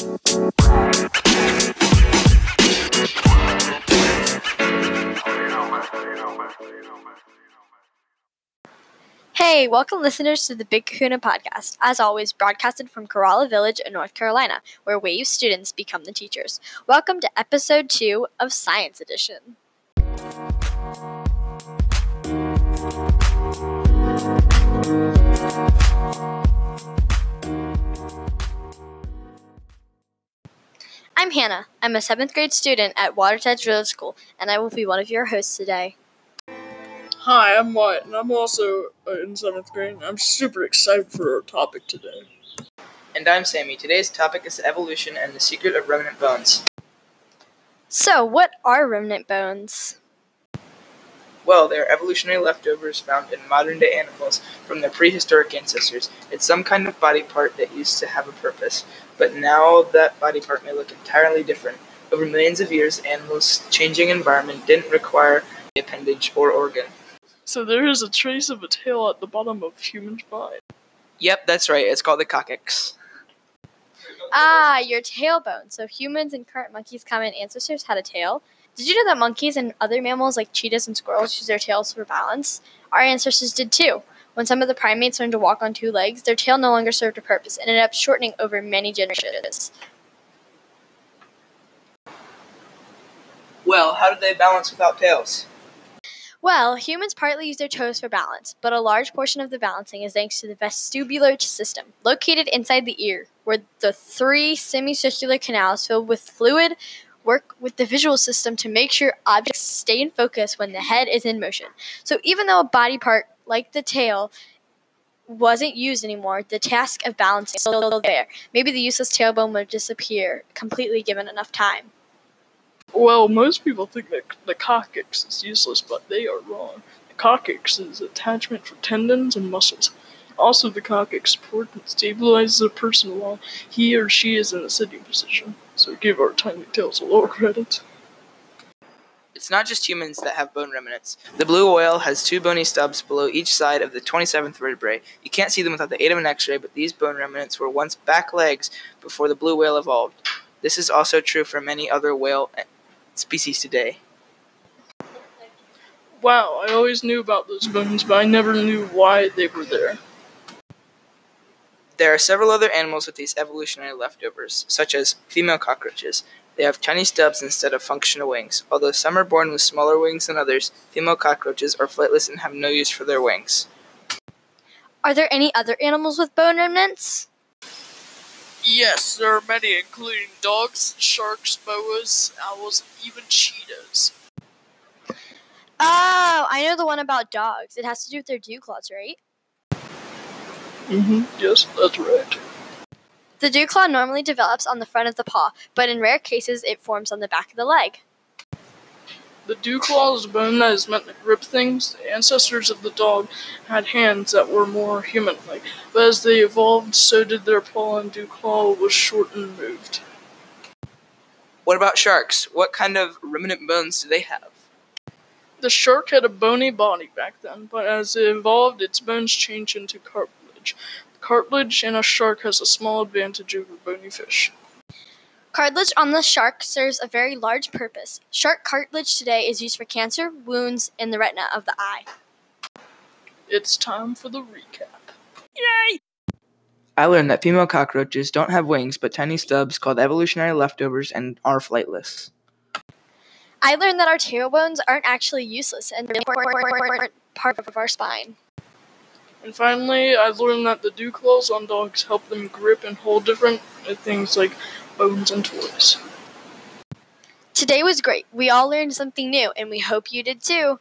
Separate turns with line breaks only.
Hey, welcome listeners to the Big Kahuna podcast. As always, broadcasted from Corolla Village in North Carolina, where Wave students become the teachers. Welcome to episode 2 of Science Edition. I'm Hannah. I'm a seventh grade student at Water's Village School, and I will be one of your hosts today.
Hi, I'm Wyatt, and I'm also uh, in seventh grade. And I'm super excited for our topic today.
And I'm Sammy. Today's topic is evolution and the secret of remnant bones.
So, what are remnant bones?
Well, they are evolutionary leftovers found in modern day animals from their prehistoric ancestors. It's some kind of body part that used to have a purpose, but now that body part may look entirely different. Over millions of years, animals' changing environment didn't require the appendage or organ.
So there is a trace of a tail at the bottom of human spine.
Yep, that's right. It's called the coccyx.
Ah, your tailbone. So humans and current monkeys' common ancestors had a tail. Did you know that monkeys and other mammals like cheetahs and squirrels use their tails for balance? Our ancestors did too. When some of the primates learned to walk on two legs, their tail no longer served a purpose and ended up shortening over many generations.
Well, how did they balance without tails?
Well, humans partly use their toes for balance, but a large portion of the balancing is thanks to the vestibular system, located inside the ear, where the three semicircular canals filled with fluid work with the visual system to make sure objects stay in focus when the head is in motion. So even though a body part like the tail wasn't used anymore, the task of balancing is still there. Maybe the useless tailbone would disappear completely given enough time.
Well, most people think that the coccyx is useless, but they are wrong. The coccyx is attachment for tendons and muscles. Also, the coccyx supports and stabilizes a person while he or she is in a sitting position. So give our tiny tails a little credit.
It's not just humans that have bone remnants. The blue whale has two bony stubs below each side of the 27th vertebrae. You can't see them without the aid of an x ray, but these bone remnants were once back legs before the blue whale evolved. This is also true for many other whale eh, species today.
Wow, I always knew about those bones, but I never knew why they were there.
There are several other animals with these evolutionary leftovers, such as female cockroaches. They have tiny stubs instead of functional wings. Although some are born with smaller wings than others, female cockroaches are flightless and have no use for their wings.
Are there any other animals with bone remnants?
Yes, there are many, including dogs, sharks, boas, owls, and even cheetahs.
Oh, I know the one about dogs. It has to do with their dew claws, right?
Mm-hmm. Yes, that's right.
The dew claw normally develops on the front of the paw, but in rare cases it forms on the back of the leg.
The dew claw is a bone that is meant to grip things. The ancestors of the dog had hands that were more human-like, but as they evolved, so did their paw, and dew claw was short and moved.
What about sharks? What kind of remnant bones do they have?
The shark had a bony body back then, but as it evolved, its bones changed into cartilage. Cartilage in a shark has a small advantage over bony fish.
Cartilage on the shark serves a very large purpose. Shark cartilage today is used for cancer, wounds, and the retina of the eye.
It's time for the recap.
Yay!
I learned that female cockroaches don't have wings but tiny stubs called evolutionary leftovers and are flightless.
I learned that our tailbones aren't actually useless and they're part of our spine.
And finally, I learned that the dew claws on dogs help them grip and hold different things like bones and toys.
Today was great. We all learned something new, and we hope you did too.